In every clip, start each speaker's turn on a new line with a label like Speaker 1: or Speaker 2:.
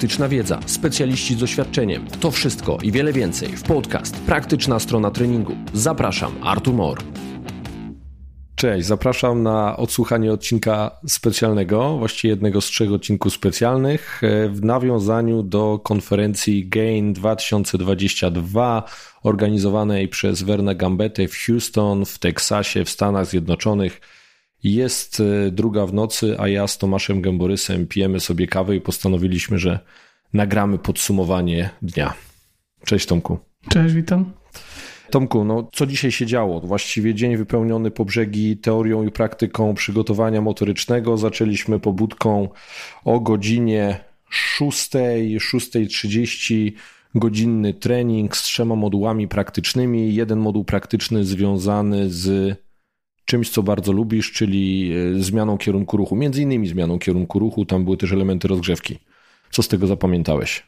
Speaker 1: praktyczna wiedza, specjaliści z doświadczeniem. To wszystko i wiele więcej w podcast Praktyczna strona treningu. Zapraszam, Artur Mor. Cześć, zapraszam na odsłuchanie odcinka specjalnego, właściwie jednego z trzech odcinków specjalnych e, w nawiązaniu do konferencji GAIN 2022 organizowanej przez Werner Gambetę w Houston w Teksasie w Stanach Zjednoczonych. Jest e, druga w nocy, a ja z Tomaszem Gęborysem pijemy sobie kawę i postanowiliśmy, że nagramy podsumowanie dnia. Cześć Tomku.
Speaker 2: Cześć, witam.
Speaker 1: Tomku, no co dzisiaj się działo? Właściwie dzień wypełniony po brzegi teorią i praktyką przygotowania motorycznego. Zaczęliśmy pobudką o godzinie 6, 6.30 godzinny trening z trzema modułami praktycznymi. Jeden moduł praktyczny związany z czymś, co bardzo lubisz, czyli e, zmianą kierunku ruchu. Między innymi zmianą kierunku ruchu, tam były też elementy rozgrzewki. Co z tego zapamiętałeś?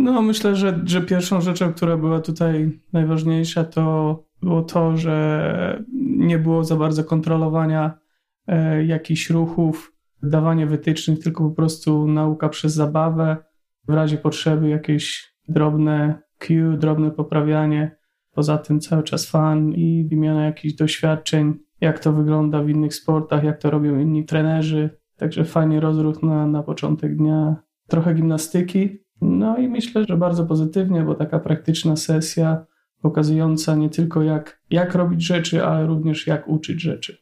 Speaker 2: No, myślę, że, że pierwszą rzeczą, która była tutaj najważniejsza, to było to, że nie było za bardzo kontrolowania e, jakichś ruchów, dawanie wytycznych, tylko po prostu nauka przez zabawę. W razie potrzeby jakieś drobne cue, drobne poprawianie. Poza tym cały czas fan i wymiana jakichś doświadczeń, jak to wygląda w innych sportach, jak to robią inni trenerzy. Także fajnie rozruch na, na początek dnia. Trochę gimnastyki, no i myślę, że bardzo pozytywnie, bo taka praktyczna sesja pokazująca nie tylko jak, jak robić rzeczy, ale również jak uczyć rzeczy.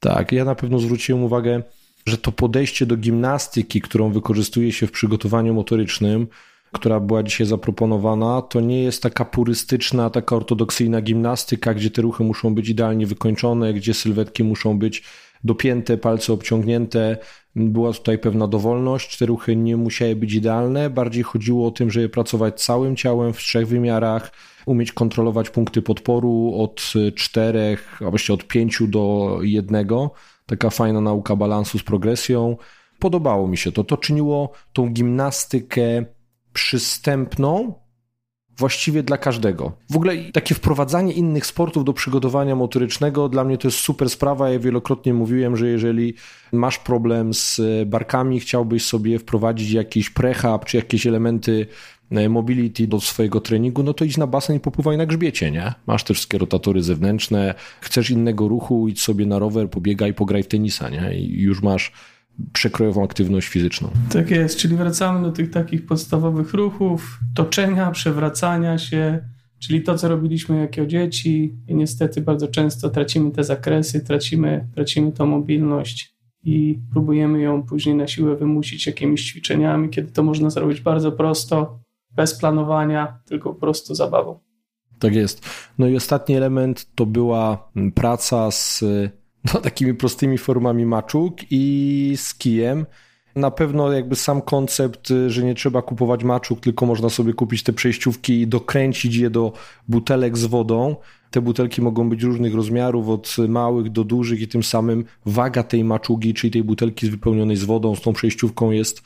Speaker 1: Tak, ja na pewno zwróciłem uwagę, że to podejście do gimnastyki, którą wykorzystuje się w przygotowaniu motorycznym, która była dzisiaj zaproponowana, to nie jest taka purystyczna, taka ortodoksyjna gimnastyka, gdzie te ruchy muszą być idealnie wykończone, gdzie sylwetki muszą być dopięte, palce obciągnięte. Była tutaj pewna dowolność, te ruchy nie musiały być idealne. Bardziej chodziło o tym, żeby pracować całym ciałem w trzech wymiarach, umieć kontrolować punkty podporu od czterech, a właściwie od pięciu do jednego. Taka fajna nauka balansu z progresją. Podobało mi się to. To czyniło tą gimnastykę przystępną, właściwie dla każdego. W ogóle takie wprowadzanie innych sportów do przygotowania motorycznego dla mnie to jest super sprawa. Ja wielokrotnie mówiłem, że jeżeli masz problem z barkami, chciałbyś sobie wprowadzić jakiś prehab czy jakieś elementy e, mobility do swojego treningu, no to idź na basen i popływaj na grzbiecie, nie? Masz te wszystkie rotatory zewnętrzne, chcesz innego ruchu, idź sobie na rower, pobiegaj, pograj w tenisa, nie? I już masz przekrojową aktywność fizyczną.
Speaker 2: Tak jest, czyli wracamy do tych takich podstawowych ruchów, toczenia, przewracania się, czyli to, co robiliśmy jako dzieci i niestety bardzo często tracimy te zakresy, tracimy, tracimy tą mobilność i próbujemy ją później na siłę wymusić jakimiś ćwiczeniami, kiedy to można zrobić bardzo prosto, bez planowania, tylko po prostu zabawą.
Speaker 1: Tak jest. No i ostatni element to była praca z no, takimi prostymi formami maczug i z kijem. Na pewno jakby sam koncept, że nie trzeba kupować maczug, tylko można sobie kupić te przejściówki i dokręcić je do butelek z wodą. Te butelki mogą być różnych rozmiarów, od małych do dużych i tym samym waga tej maczugi, czyli tej butelki wypełnionej z wodą, z tą przejściówką jest,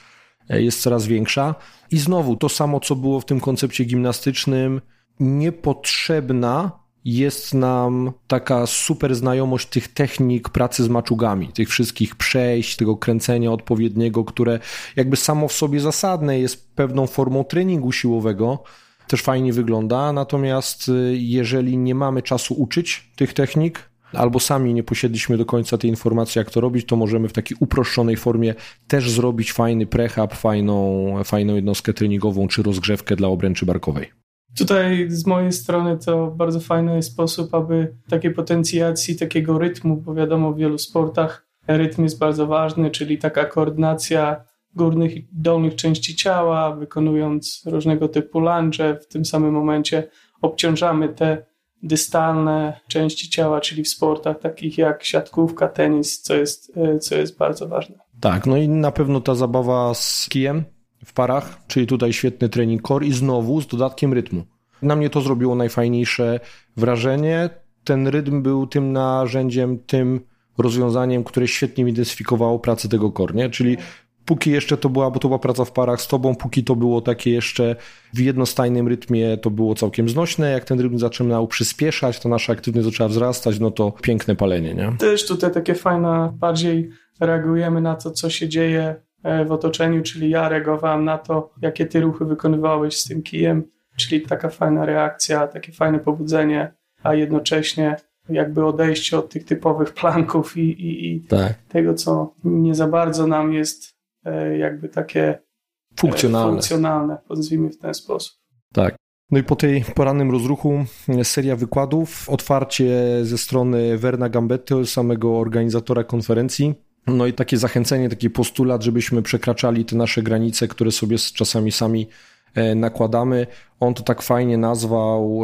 Speaker 1: jest coraz większa. I znowu to samo, co było w tym koncepcie gimnastycznym, niepotrzebna jest nam taka super znajomość tych technik pracy z maczugami, tych wszystkich przejść, tego kręcenia odpowiedniego, które jakby samo w sobie zasadne jest pewną formą treningu siłowego, też fajnie wygląda. Natomiast y, jeżeli nie mamy czasu uczyć tych technik, albo sami nie posiedliśmy do końca tej informacji, jak to robić, to możemy w takiej uproszczonej formie też zrobić fajny prehab, fajną, fajną jednostkę treningową czy rozgrzewkę dla obręczy barkowej.
Speaker 2: Tutaj z mojej strony to bardzo fajny sposób, aby takiej potencjacji, takiego rytmu, bo wiadomo w wielu sportach rytm jest bardzo ważny, czyli taka koordynacja górnych i dolnych części ciała, wykonując różnego typu lunge, w tym samym momencie obciążamy te dystalne części ciała, czyli w sportach takich jak siatkówka, tenis, co jest, co jest bardzo ważne.
Speaker 1: Tak, no i na pewno ta zabawa z kijem, w parach, czyli tutaj świetny trening core i znowu z dodatkiem rytmu. Na mnie to zrobiło najfajniejsze wrażenie. Ten rytm był tym narzędziem, tym rozwiązaniem, które świetnie identyfikowało pracę tego core, nie? czyli póki jeszcze to była, bo to była praca w parach z tobą, póki to było takie jeszcze w jednostajnym rytmie, to było całkiem znośne. Jak ten rytm zaczynał przyspieszać, to nasza aktywność zaczęła wzrastać, no to piękne palenie, nie?
Speaker 2: Też tutaj takie fajne, bardziej reagujemy na to, co się dzieje w otoczeniu, czyli ja reagowałem na to, jakie ty ruchy wykonywałeś z tym kijem, czyli taka fajna reakcja, takie fajne pobudzenie, a jednocześnie jakby odejście od tych typowych planków i, i, i tak. tego, co nie za bardzo nam jest e, jakby takie
Speaker 1: funkcjonalne.
Speaker 2: funkcjonalne, nazwijmy w ten sposób.
Speaker 1: Tak. No i po tej porannym rozruchu seria wykładów, otwarcie ze strony Werna Gambetto, samego organizatora konferencji. No i takie zachęcenie, taki postulat, żebyśmy przekraczali te nasze granice, które sobie czasami sami e, nakładamy. On to tak fajnie nazwał,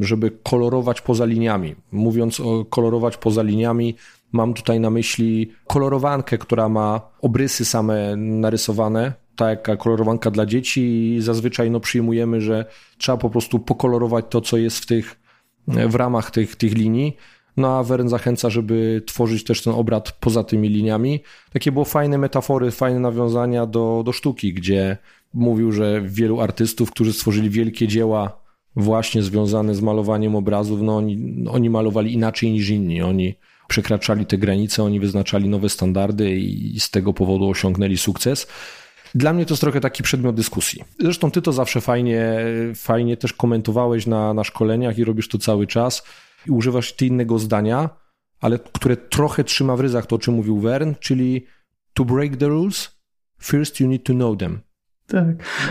Speaker 1: żeby kolorować poza liniami. Mówiąc o kolorować poza liniami, mam tutaj na myśli kolorowankę, która ma obrysy same narysowane, taka kolorowanka dla dzieci i zazwyczaj no, przyjmujemy, że trzeba po prostu pokolorować to, co jest w tych, w ramach tych, tych linii. No a Wern zachęca, żeby tworzyć też ten obraz poza tymi liniami. Takie było fajne metafory, fajne nawiązania do, do sztuki, gdzie mówił, że wielu artystów, którzy stworzyli wielkie dzieła właśnie związane z malowaniem obrazów, no oni, oni malowali inaczej niż inni. Oni przekraczali te granice, oni wyznaczali nowe standardy i z tego powodu osiągnęli sukces. Dla mnie to jest trochę taki przedmiot dyskusji. Zresztą ty to zawsze fajnie, fajnie też komentowałeś na, na szkoleniach i robisz to cały czas. I używasz ty innego zdania, ale które trochę trzyma w ryzach to, o czym mówił Wern, czyli to break the rules, first you need to know them.
Speaker 2: Tak.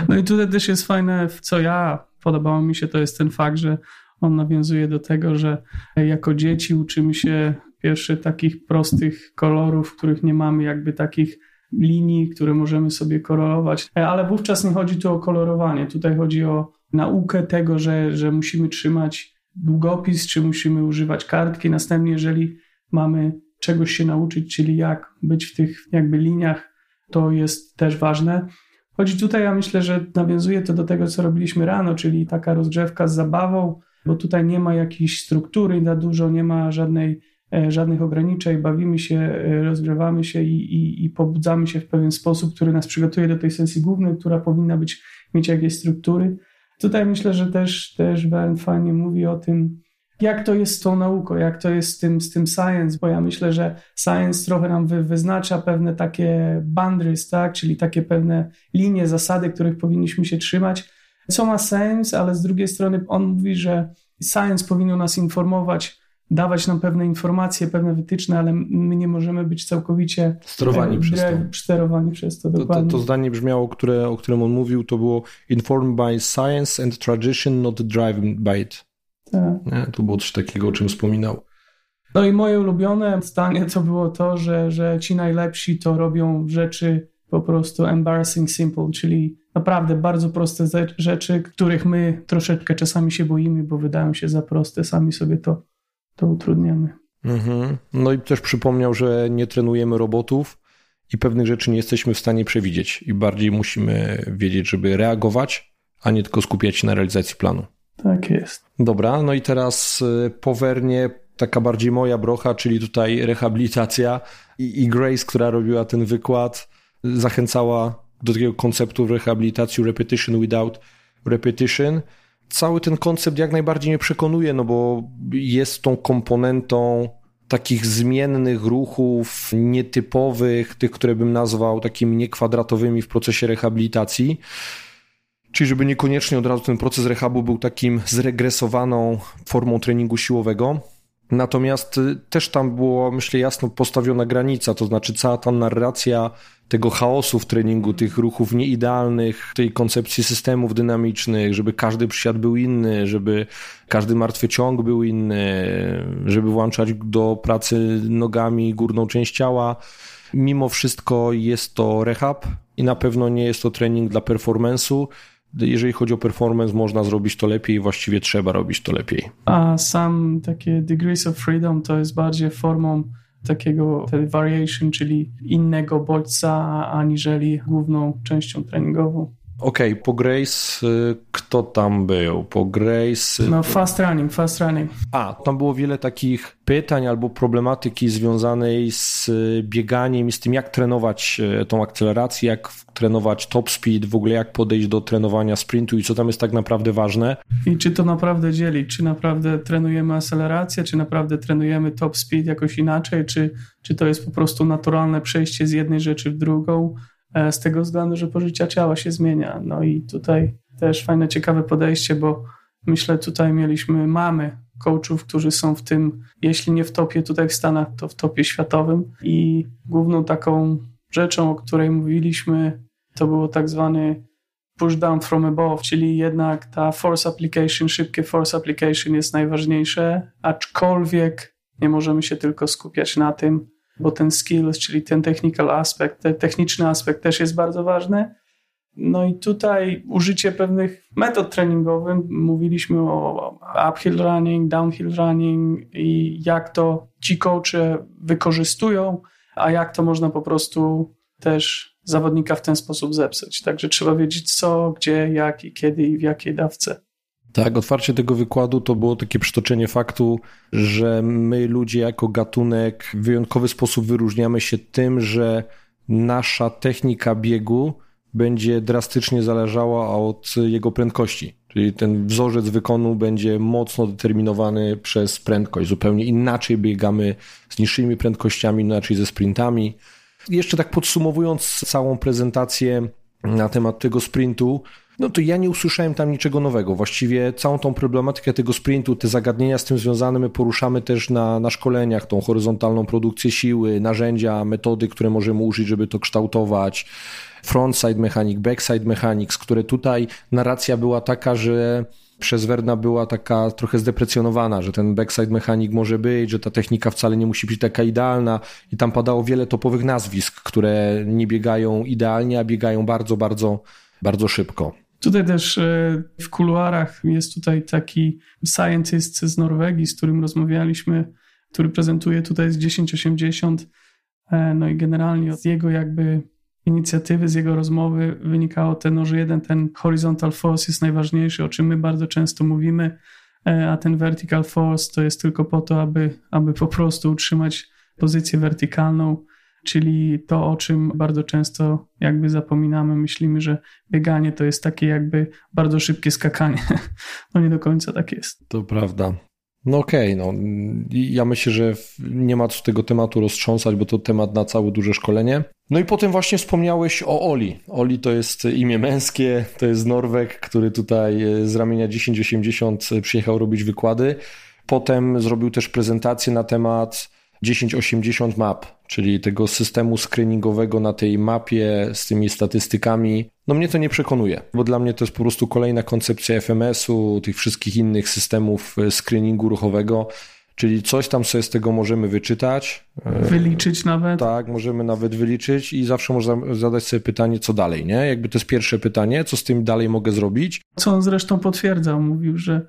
Speaker 2: No i tutaj też jest fajne, co ja podobało mi się, to jest ten fakt, że on nawiązuje do tego, że jako dzieci uczymy się pierwszy takich prostych kolorów, których nie mamy jakby takich linii, które możemy sobie kolorować. Ale wówczas nie chodzi tu o kolorowanie. Tutaj chodzi o naukę tego, że, że musimy trzymać długopis, czy musimy używać kartki. Następnie, jeżeli mamy czegoś się nauczyć, czyli jak być w tych jakby liniach, to jest też ważne. Chodzi tutaj, ja myślę, że nawiązuje to do tego, co robiliśmy rano, czyli taka rozgrzewka z zabawą, bo tutaj nie ma jakiejś struktury za dużo, nie ma żadnej E, żadnych ograniczeń, bawimy się, e, rozgrzewamy się i, i, i pobudzamy się w pewien sposób, który nas przygotuje do tej sesji głównej, która powinna być, mieć jakieś struktury. Tutaj myślę, że też, też Wern fajnie mówi o tym, jak to jest z tą nauką, jak to jest z tym, z tym science, bo ja myślę, że science trochę nam wy, wyznacza pewne takie boundaries, tak? czyli takie pewne linie, zasady, których powinniśmy się trzymać. Co ma sens, ale z drugiej strony on mówi, że science powinno nas informować dawać nam pewne informacje, pewne wytyczne, ale my nie możemy być całkowicie
Speaker 1: sterowani, przez, to.
Speaker 2: sterowani przez to.
Speaker 1: To, to, to zdanie brzmiało, które, o którym on mówił, to było informed by science and tradition, not driven by it. Tak. Nie? To było coś takiego, o czym wspominał.
Speaker 2: No i moje ulubione zdanie to było to, że, że ci najlepsi to robią rzeczy po prostu embarrassing simple, czyli naprawdę bardzo proste rzeczy, których my troszeczkę czasami się boimy, bo wydają się za proste, sami sobie to to utrudniamy.
Speaker 1: Mhm. No i też przypomniał, że nie trenujemy robotów i pewnych rzeczy nie jesteśmy w stanie przewidzieć i bardziej musimy wiedzieć, żeby reagować, a nie tylko skupiać się na realizacji planu.
Speaker 2: Tak jest.
Speaker 1: Dobra, no i teraz y, powernie taka bardziej moja brocha, czyli tutaj rehabilitacja i, i Grace, która robiła ten wykład, zachęcała do takiego konceptu rehabilitacji repetition without repetition cały ten koncept jak najbardziej mnie przekonuje, no bo jest tą komponentą takich zmiennych ruchów, nietypowych, tych, które bym nazwał takimi niekwadratowymi w procesie rehabilitacji. Czyli żeby niekoniecznie od razu ten proces rehabu był takim zregresowaną formą treningu siłowego. Natomiast też tam było, myślę, jasno postawiona granica, to znaczy cała ta narracja tego chaosu w treningu, tych ruchów nieidealnych, tej koncepcji systemów dynamicznych, żeby każdy przysiad był inny, żeby każdy martwy ciąg był inny, żeby włączać do pracy nogami górną część ciała. Mimo wszystko jest to rehab i na pewno nie jest to trening dla performance'u. Jeżeli chodzi o performance, można zrobić to lepiej, właściwie trzeba robić to lepiej.
Speaker 2: A sam takie degrees of freedom to jest bardziej formą takiego variation, czyli innego bodźca, aniżeli główną częścią treningową.
Speaker 1: Okej, okay, po Grace, y, kto tam był? Po Grace.
Speaker 2: Y, no, fast running, fast running.
Speaker 1: A, tam było wiele takich pytań albo problematyki związanej z y, bieganiem i z tym, jak trenować tą akcelerację, jak trenować top speed, w ogóle jak podejść do trenowania sprintu i co tam jest tak naprawdę ważne.
Speaker 2: I czy to naprawdę dzieli? Czy naprawdę trenujemy akcelerację, czy naprawdę trenujemy top speed jakoś inaczej, czy, czy to jest po prostu naturalne przejście z jednej rzeczy w drugą? Z tego względu, że pożycia ciała się zmienia. No i tutaj też fajne, ciekawe podejście, bo myślę tutaj mieliśmy, mamy coachów, którzy są w tym, jeśli nie w topie tutaj w Stanach, to w topie światowym i główną taką rzeczą, o której mówiliśmy, to było tak zwany push down from above, czyli jednak ta force application, szybkie force application jest najważniejsze, aczkolwiek nie możemy się tylko skupiać na tym, bo ten skills, czyli ten technical aspekt, ten techniczny aspekt też jest bardzo ważny. No i tutaj użycie pewnych metod treningowych, mówiliśmy o uphill running, downhill running i jak to ci coache wykorzystują, a jak to można po prostu też zawodnika w ten sposób zepsuć. Także trzeba wiedzieć co, gdzie, jak i kiedy i w jakiej dawce.
Speaker 1: Tak, otwarcie tego wykładu to było takie przytoczenie faktu, że my ludzie jako gatunek w wyjątkowy sposób wyróżniamy się tym, że nasza technika biegu będzie drastycznie zależała od jego prędkości. Czyli ten wzorzec wykonu będzie mocno determinowany przez prędkość. Zupełnie inaczej biegamy z niższymi prędkościami, inaczej ze sprintami. Jeszcze tak podsumowując całą prezentację na temat tego sprintu, no to ja nie usłyszałem tam niczego nowego. Właściwie całą tą problematykę tego sprintu, te zagadnienia z tym związane my poruszamy też na, na szkoleniach, tą horyzontalną produkcję siły, narzędzia, metody, które możemy użyć, żeby to kształtować frontside mechanic, backside mechanics, które tutaj narracja była taka, że przez Werna była taka trochę zdeprecjonowana, że ten backside mechanic może być, że ta technika wcale nie musi być taka idealna i tam padało wiele topowych nazwisk, które nie biegają idealnie, a biegają bardzo, bardzo, bardzo szybko.
Speaker 2: Tutaj też e, w kuluarach jest tutaj taki scientist z Norwegii, z którym rozmawialiśmy, który prezentuje tutaj z 1080. E, no i generalnie od jego jakby inicjatywy, z jego rozmowy wynikało to, no, że jeden ten horizontal force jest najważniejszy, o czym my bardzo często mówimy, e, a ten vertical force to jest tylko po to, aby, aby po prostu utrzymać pozycję wertykalną, czyli to, o czym bardzo często jakby zapominamy, myślimy, że bieganie to jest takie jakby bardzo szybkie skakanie. No nie do końca tak jest.
Speaker 1: To prawda. No okej, okay, no. Ja myślę, że nie ma co tego tematu roztrząsać, bo to temat na całe duże szkolenie. No i potem właśnie wspomniałeś o Oli. Oli to jest imię męskie, to jest Norweg, który tutaj e, z ramienia 1080 przyjechał robić wykłady. Potem zrobił też prezentację na temat 1080 map, czyli tego systemu screeningowego na tej mapie z tymi statystykami. No mnie to nie przekonuje, bo dla mnie to jest po prostu kolejna koncepcja FMS-u, tych wszystkich innych systemów e, screeningu ruchowego. Czyli coś tam sobie z tego możemy wyczytać.
Speaker 2: E, wyliczyć nawet.
Speaker 1: Tak, możemy nawet wyliczyć i zawsze można zadać sobie pytanie, co dalej, nie? Jakby to jest pierwsze pytanie, co z tym dalej mogę zrobić.
Speaker 2: Co on zresztą potwierdzał, mówił, że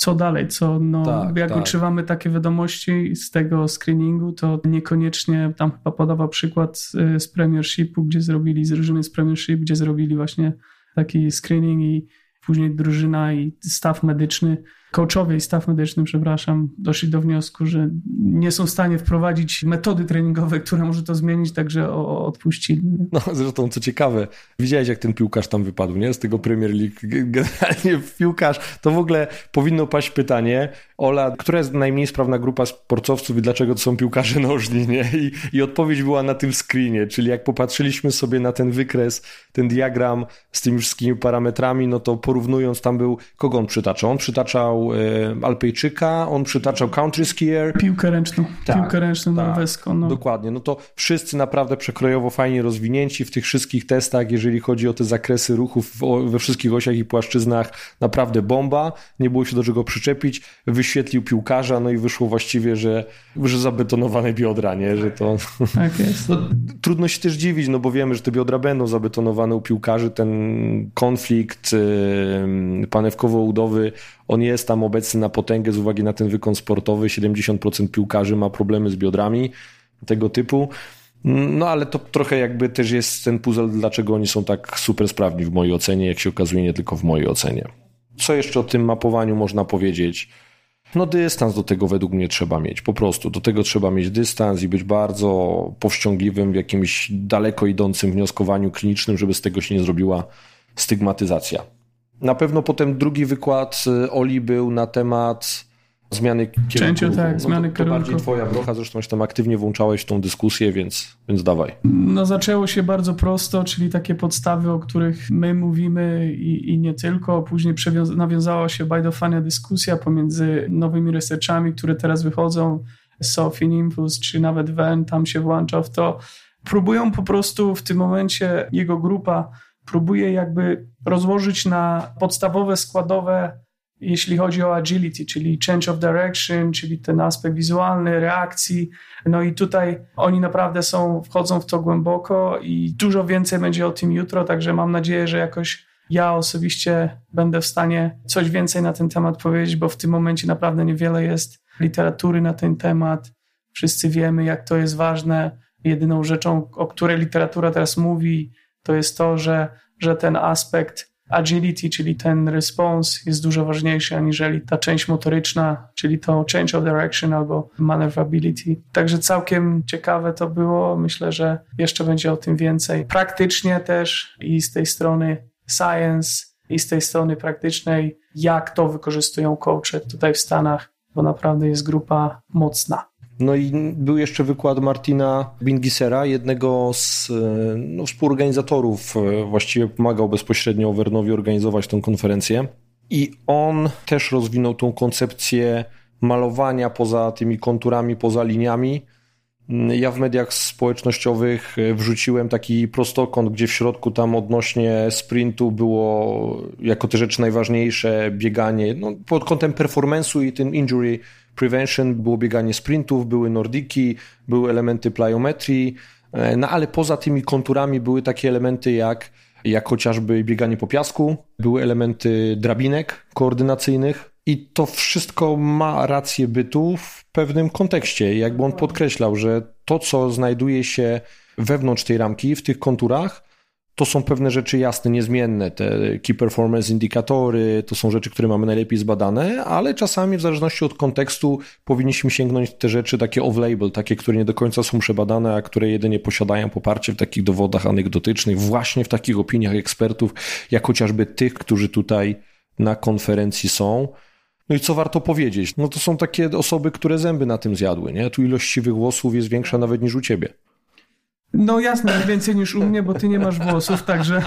Speaker 2: co dalej, co no, tak, jak tak. utrzymamy takie wiadomości z tego screeningu, to niekoniecznie, tam chyba podawał przykład y, z Premiershipu, gdzie zrobili, z drużyny z Premiership, gdzie zrobili właśnie taki screening i później drużyna i staw medyczny coachowie i staw medyczny, przepraszam, doszli do wniosku, że nie są w stanie wprowadzić metody treningowe, która może to zmienić, także odpuścili.
Speaker 1: No zresztą co ciekawe, widziałeś jak ten piłkarz tam wypadł, nie? Z tego Premier League. Generalnie piłkarz, to w ogóle powinno paść pytanie, Ola, która jest najmniej sprawna grupa sportowców i dlaczego to są piłkarze nożni, nie? I, I odpowiedź była na tym screenie, czyli jak popatrzyliśmy sobie na ten wykres, ten diagram z tymi wszystkimi parametrami, no to porównując tam był, kogo on przytaczał? On przytaczał e, Alpejczyka, on przytaczał country skier.
Speaker 2: Piłkę ręczną, tak, piłkę ręczną tak, norweską. No.
Speaker 1: Dokładnie, no to wszyscy naprawdę przekrojowo fajnie rozwinięci w tych wszystkich testach, jeżeli chodzi o te zakresy ruchów we wszystkich osiach i płaszczyznach, naprawdę bomba, nie było się do czego przyczepić, wyświetlił piłkarza, no i wyszło właściwie, że, że zabetonowane biodra, nie, że to...
Speaker 2: Tak jest. No,
Speaker 1: trudno się też dziwić, no bo wiemy, że te biodra będą zabetonowane u piłkarzy, ten konflikt panewkowo-udowy on jest tam obecny na potęgę z uwagi na ten wykon sportowy. 70% piłkarzy ma problemy z biodrami tego typu. No ale to trochę jakby też jest ten puzzle, dlaczego oni są tak super sprawni w mojej ocenie, jak się okazuje, nie tylko w mojej ocenie. Co jeszcze o tym mapowaniu można powiedzieć? No dystans do tego według mnie trzeba mieć, po prostu. Do tego trzeba mieć dystans i być bardzo powściągliwym w jakimś daleko idącym wnioskowaniu klinicznym, żeby z tego się nie zrobiła stygmatyzacja. Na pewno potem drugi wykład y, Oli był na temat zmiany kierunku.
Speaker 2: Cięciu, tak, no zmiany
Speaker 1: to, to
Speaker 2: kierunku.
Speaker 1: bardziej twoja brocha, zresztą się tam aktywnie włączałeś w tą dyskusję, więc, więc dawaj.
Speaker 2: No zaczęło się bardzo prosto, czyli takie podstawy, o których my mówimy i, i nie tylko. Później nawiązała się bardzo fajna dyskusja pomiędzy nowymi researchami, które teraz wychodzą, Sofin Infus, czy nawet Ven tam się włącza w to. Próbują po prostu w tym momencie jego grupa próbuje jakby rozłożyć na podstawowe składowe jeśli chodzi o agility, czyli change of direction, czyli ten aspekt wizualny, reakcji. No i tutaj oni naprawdę są, wchodzą w to głęboko i dużo więcej będzie o tym jutro, także mam nadzieję, że jakoś ja osobiście będę w stanie coś więcej na ten temat powiedzieć, bo w tym momencie naprawdę niewiele jest literatury na ten temat. Wszyscy wiemy, jak to jest ważne. Jedyną rzeczą, o której literatura teraz mówi, to jest to, że, że ten aspekt agility, czyli ten response jest dużo ważniejszy aniżeli ta część motoryczna, czyli to change of direction albo maneuverability. Także całkiem ciekawe to było. Myślę, że jeszcze będzie o tym więcej. Praktycznie też i z tej strony science, i z tej strony praktycznej, jak to wykorzystują coache tutaj w Stanach, bo naprawdę jest grupa mocna.
Speaker 1: No i był jeszcze wykład Martina Bingisera, jednego z no, współorganizatorów, e, właściwie pomagał bezpośrednio Overnowi organizować tę konferencję. I on też rozwinął tą koncepcję malowania poza tymi konturami, poza liniami. Ja w mediach społecznościowych e, wrzuciłem taki prostokąt, gdzie w środku tam odnośnie sprintu było jako te rzeczy najważniejsze bieganie no, pod kątem performance'u i tym injury prevention, było bieganie sprintów, były nordiki, były elementy plyometrii, e, no ale poza tymi konturami były takie elementy jak, jak chociażby bieganie po piasku, były elementy drabinek koordynacyjnych i to wszystko ma rację bytu w pewnym kontekście. Jakby on podkreślał, że to, co znajduje się wewnątrz tej ramki, w tych konturach, to są pewne rzeczy jasne, niezmienne. Te key performance indykatory to są rzeczy, które mamy najlepiej zbadane, ale czasami w zależności od kontekstu powinniśmy sięgnąć te rzeczy takie off-label, takie, które nie do końca są przebadane, a które jedynie posiadają poparcie w takich dowodach anegdotycznych, właśnie w takich opiniach ekspertów, jak chociażby tych, którzy tutaj na konferencji są. No i co warto powiedzieć? No to są takie osoby, które zęby na tym zjadły, nie? Tu ilość siwych włosów jest większa nawet niż u ciebie.
Speaker 2: No jasne, więcej niż u mnie, bo ty nie masz włosów, także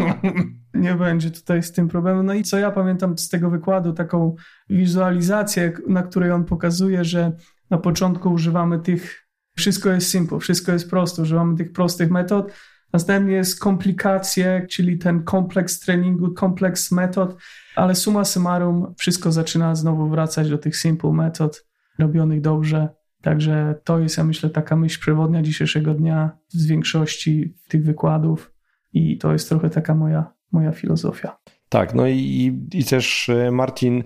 Speaker 2: nie będzie tutaj z tym problemu. No i co ja pamiętam z tego wykładu, taką wizualizację, na której on pokazuje, że na początku używamy tych, wszystko jest simple, wszystko jest proste, używamy tych prostych metod, następnie jest komplikacje, czyli ten kompleks treningu, kompleks metod, ale suma summarum wszystko zaczyna znowu wracać do tych simple metod, robionych dobrze Także to jest, ja myślę, taka myśl przewodnia dzisiejszego dnia z większości tych wykładów i to jest trochę taka moja, moja filozofia.
Speaker 1: Tak, no i, i też e, Martin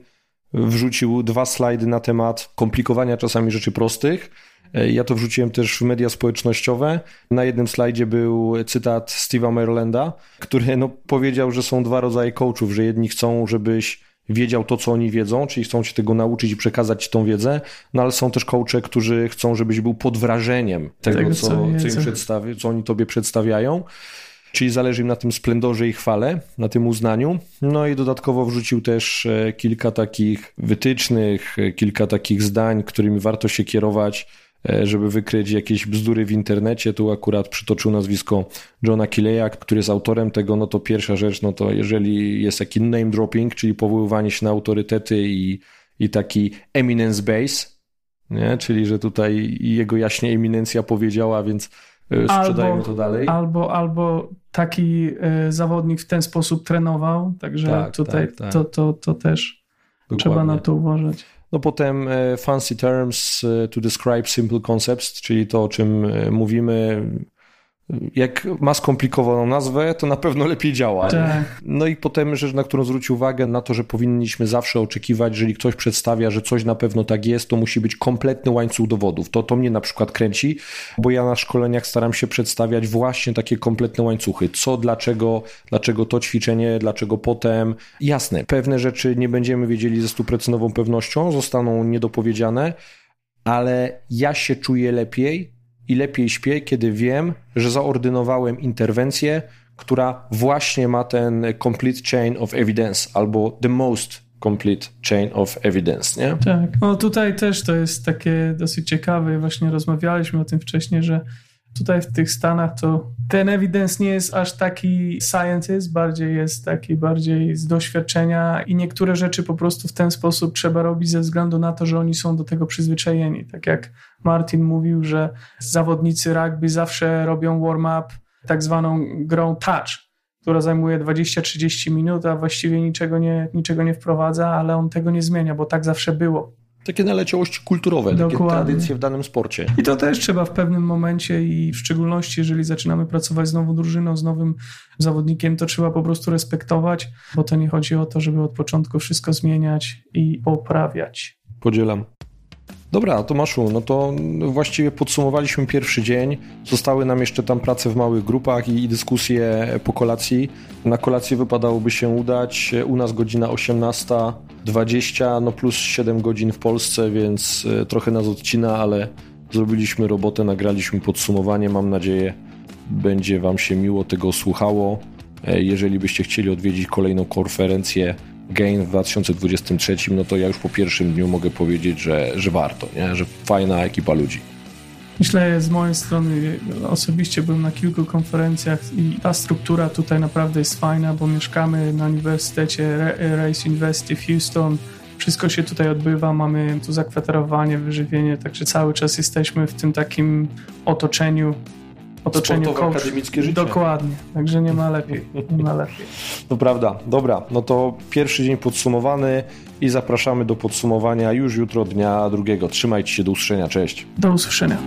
Speaker 1: wrzucił dwa slajdy na temat komplikowania czasami rzeczy prostych. E, ja to wrzuciłem też w media społecznościowe. Na jednym slajdzie był cytat Steve'a Marolanda, który no, powiedział, że są dwa rodzaje coachów, że jedni chcą, żebyś wiedział to, co oni wiedzą, czyli chcą się tego nauczyć i przekazać ci tą wiedzę, no ale są też coache, którzy chcą, żebyś był pod wrażeniem tego, tego co, co, co, im przedstawi, co oni tobie przedstawiają. Czyli zależy im na tym splendorze i chwale, na tym uznaniu. No i dodatkowo wrzucił też e, kilka takich wytycznych, e, kilka takich zdań, którymi warto się kierować żeby wykryć jakieś bzdury w internecie. Tu akurat przytoczył nazwisko Johna Kileya, który jest autorem tego. No to pierwsza rzecz, no to jeżeli jest taki name dropping, czyli powoływanie się na autorytety i, i taki eminence base, nie? czyli że tutaj jego jaśnie eminencja powiedziała, więc e, sprzedajemy albo, to dalej.
Speaker 2: Albo, albo taki y, zawodnik w ten sposób trenował, także tak, tutaj tak, tak. To, to, to też Dokładnie. trzeba na to uważać.
Speaker 1: No potem e, fancy terms e, to describe simple concepts, czyli to, o czym e, mówimy, jak ma skomplikowaną nazwę, to na pewno lepiej działa. Tak. No i potem rzecz, na którą zwrócił uwagę, na to, że powinniśmy zawsze oczekiwać, jeżeli ktoś przedstawia, że coś na pewno tak jest, to musi być kompletny łańcuch dowodów. To, to mnie na przykład kręci, bo ja na szkoleniach staram się przedstawiać właśnie takie kompletne łańcuchy. Co, dlaczego, dlaczego to ćwiczenie, dlaczego potem. Jasne, pewne rzeczy nie będziemy wiedzieli ze stuprocentową pewnością, zostaną niedopowiedziane, ale ja się czuję lepiej, i lepiej śpię, kiedy wiem, że zaordynowałem interwencję, która właśnie ma ten complete chain of evidence albo the most complete chain of evidence, nie?
Speaker 2: Tak. No tutaj też to jest takie dosyć ciekawe. Właśnie rozmawialiśmy o tym wcześniej, że tutaj w tych Stanach to ten evidence nie jest aż taki scientist, bardziej jest taki bardziej z doświadczenia i niektóre rzeczy po prostu w ten sposób trzeba robić ze względu na to, że oni są do tego przyzwyczajeni. Tak jak Martin mówił, że zawodnicy rugby zawsze robią warm-up tak zwaną grą touch która zajmuje 20-30 minut, a właściwie niczego nie, niczego nie wprowadza, ale on tego nie zmienia, bo tak zawsze było.
Speaker 1: Takie naleciałości kulturowe, Dokładnie. takie tradycje w danym sporcie.
Speaker 2: I to też trzeba w pewnym momencie i w szczególności, jeżeli zaczynamy pracować z nową drużyną, z nowym zawodnikiem, to trzeba po prostu respektować, bo to nie chodzi o to, żeby od początku wszystko zmieniać i poprawiać.
Speaker 1: Podzielam. Dobra, Tomaszu, no to właściwie podsumowaliśmy pierwszy dzień. Zostały nam jeszcze tam prace w małych grupach i, dyskusje po kolacji. Na kolację wypadałoby się udać. U nas godzina 18.20, no plus 7 godzin w Polsce, więc e, trochę nas odcina, ale zrobiliśmy robotę, nagraliśmy podsumowanie. Mam nadzieję, będzie Wam się miło tego słuchało. E, jeżeli byście chcieli odwiedzić kolejną konferencję, Gain w 2023, no to ja już po pierwszym dniu mogę powiedzieć, że, że warto, nie? że fajna ekipa ludzi.
Speaker 2: Myślę, z mojej strony osobiście byłem na kilku konferencjach i ta struktura tutaj naprawdę jest fajna, bo mieszkamy na Uniwersytecie Race University w Houston. Wszystko się tutaj odbywa, mamy tu zakwaterowanie, wyżywienie, także cały czas jesteśmy w tym takim otoczeniu
Speaker 1: otoczeniu Sportowe, akademickie życie.
Speaker 2: Dokładnie, także nie ma lepiej. Nie ma lepiej.
Speaker 1: To prawda. Dobra, no to pierwszy dzień podsumowany i zapraszamy do podsumowania już jutro dnia drugiego. Trzymajcie się, do usłyszenia. Cześć.
Speaker 2: Do usłyszenia.